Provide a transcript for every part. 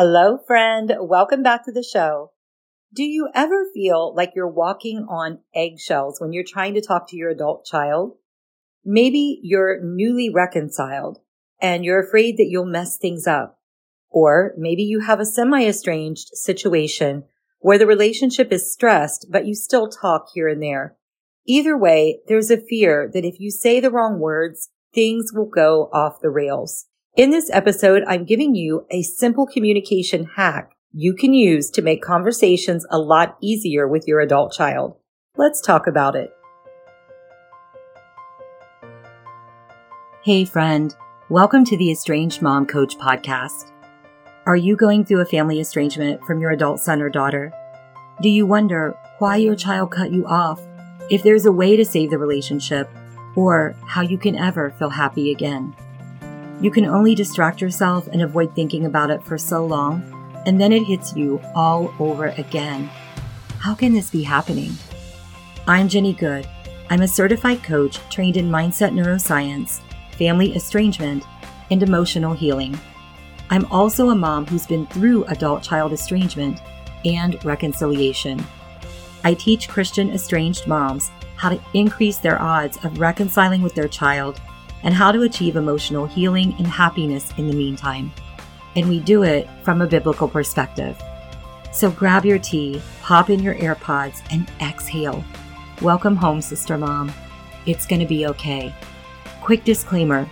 Hello, friend. Welcome back to the show. Do you ever feel like you're walking on eggshells when you're trying to talk to your adult child? Maybe you're newly reconciled and you're afraid that you'll mess things up. Or maybe you have a semi-estranged situation where the relationship is stressed, but you still talk here and there. Either way, there's a fear that if you say the wrong words, things will go off the rails. In this episode, I'm giving you a simple communication hack you can use to make conversations a lot easier with your adult child. Let's talk about it. Hey friend, welcome to the Estranged Mom Coach podcast. Are you going through a family estrangement from your adult son or daughter? Do you wonder why your child cut you off, if there's a way to save the relationship, or how you can ever feel happy again? You can only distract yourself and avoid thinking about it for so long, and then it hits you all over again. How can this be happening? I'm Jenny Good. I'm a certified coach trained in mindset neuroscience, family estrangement, and emotional healing. I'm also a mom who's been through adult child estrangement and reconciliation. I teach Christian estranged moms how to increase their odds of reconciling with their child and how to achieve emotional healing and happiness in the meantime. And we do it from a biblical perspective. So grab your tea, pop in your AirPods, and exhale. Welcome home, Sister Mom. It's going to be okay. Quick disclaimer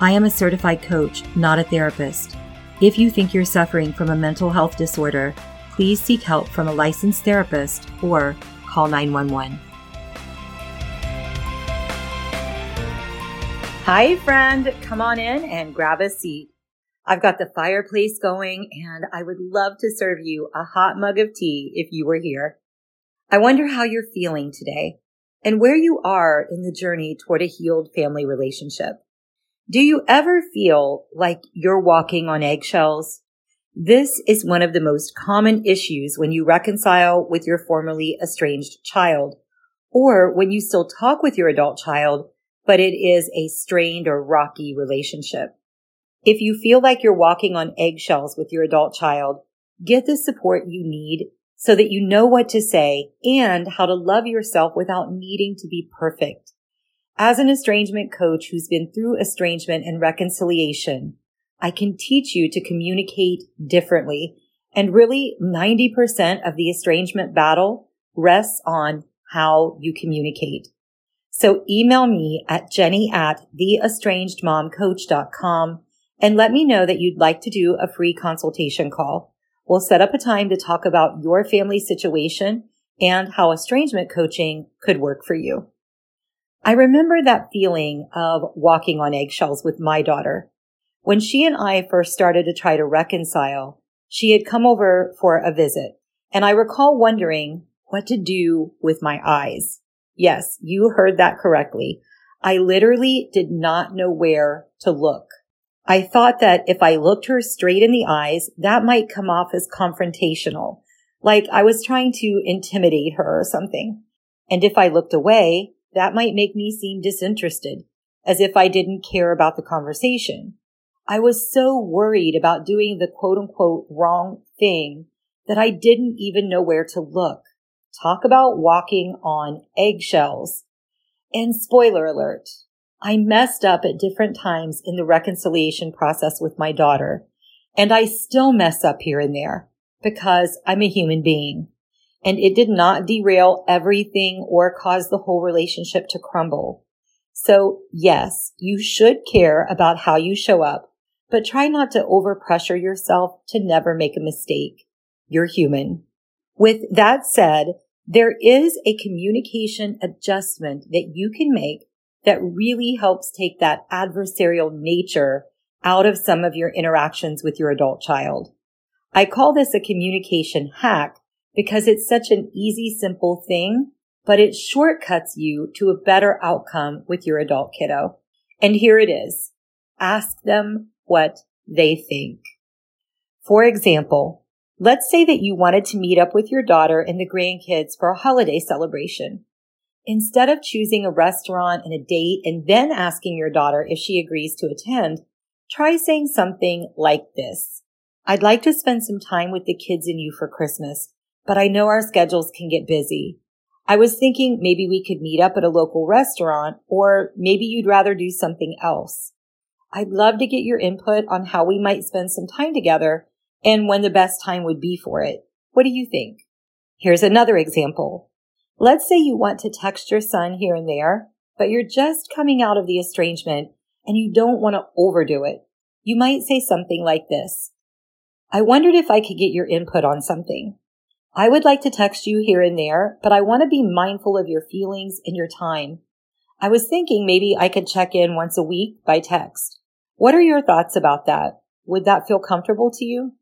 I am a certified coach, not a therapist. If you think you're suffering from a mental health disorder, please seek help from a licensed therapist or call 911. Hi, friend. Come on in and grab a seat. I've got the fireplace going and I would love to serve you a hot mug of tea if you were here. I wonder how you're feeling today and where you are in the journey toward a healed family relationship. Do you ever feel like you're walking on eggshells? This is one of the most common issues when you reconcile with your formerly estranged child or when you still talk with your adult child but it is a strained or rocky relationship. If you feel like you're walking on eggshells with your adult child, get the support you need so that you know what to say and how to love yourself without needing to be perfect. As an estrangement coach who's been through estrangement and reconciliation, I can teach you to communicate differently. And really 90% of the estrangement battle rests on how you communicate. So email me at jenny at theestrangedmomcoach.com and let me know that you'd like to do a free consultation call. We'll set up a time to talk about your family situation and how estrangement coaching could work for you. I remember that feeling of walking on eggshells with my daughter. When she and I first started to try to reconcile, she had come over for a visit and I recall wondering what to do with my eyes. Yes, you heard that correctly. I literally did not know where to look. I thought that if I looked her straight in the eyes, that might come off as confrontational, like I was trying to intimidate her or something. And if I looked away, that might make me seem disinterested, as if I didn't care about the conversation. I was so worried about doing the quote unquote wrong thing that I didn't even know where to look. Talk about walking on eggshells. And spoiler alert, I messed up at different times in the reconciliation process with my daughter. And I still mess up here and there because I'm a human being. And it did not derail everything or cause the whole relationship to crumble. So yes, you should care about how you show up, but try not to overpressure yourself to never make a mistake. You're human. With that said, there is a communication adjustment that you can make that really helps take that adversarial nature out of some of your interactions with your adult child. I call this a communication hack because it's such an easy, simple thing, but it shortcuts you to a better outcome with your adult kiddo. And here it is. Ask them what they think. For example, Let's say that you wanted to meet up with your daughter and the grandkids for a holiday celebration. Instead of choosing a restaurant and a date and then asking your daughter if she agrees to attend, try saying something like this. I'd like to spend some time with the kids and you for Christmas, but I know our schedules can get busy. I was thinking maybe we could meet up at a local restaurant or maybe you'd rather do something else. I'd love to get your input on how we might spend some time together and when the best time would be for it. What do you think? Here's another example. Let's say you want to text your son here and there, but you're just coming out of the estrangement and you don't want to overdo it. You might say something like this. I wondered if I could get your input on something. I would like to text you here and there, but I want to be mindful of your feelings and your time. I was thinking maybe I could check in once a week by text. What are your thoughts about that? Would that feel comfortable to you?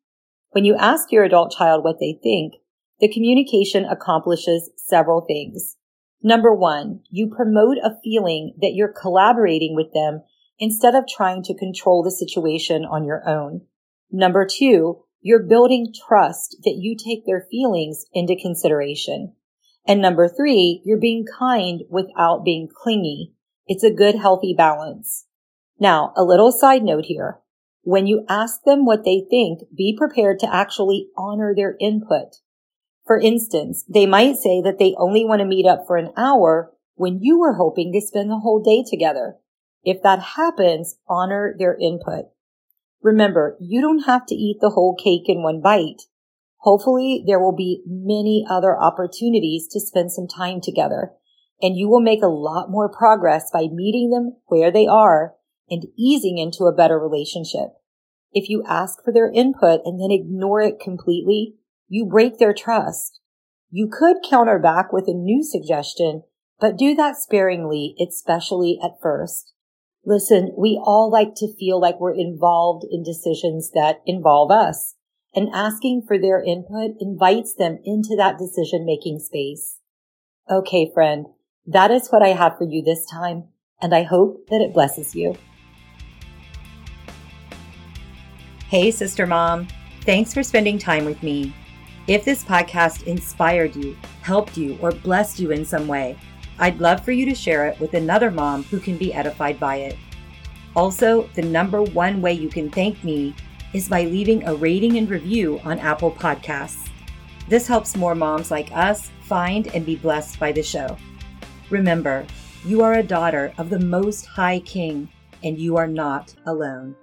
When you ask your adult child what they think, the communication accomplishes several things. Number one, you promote a feeling that you're collaborating with them instead of trying to control the situation on your own. Number two, you're building trust that you take their feelings into consideration. And number three, you're being kind without being clingy. It's a good, healthy balance. Now, a little side note here. When you ask them what they think, be prepared to actually honor their input. For instance, they might say that they only want to meet up for an hour when you were hoping to spend the whole day together. If that happens, honor their input. Remember, you don't have to eat the whole cake in one bite. Hopefully there will be many other opportunities to spend some time together and you will make a lot more progress by meeting them where they are and easing into a better relationship. If you ask for their input and then ignore it completely, you break their trust. You could counter back with a new suggestion, but do that sparingly, especially at first. Listen, we all like to feel like we're involved in decisions that involve us, and asking for their input invites them into that decision making space. Okay, friend, that is what I have for you this time, and I hope that it blesses you. Hey, Sister Mom. Thanks for spending time with me. If this podcast inspired you, helped you, or blessed you in some way, I'd love for you to share it with another mom who can be edified by it. Also, the number one way you can thank me is by leaving a rating and review on Apple Podcasts. This helps more moms like us find and be blessed by the show. Remember, you are a daughter of the Most High King, and you are not alone.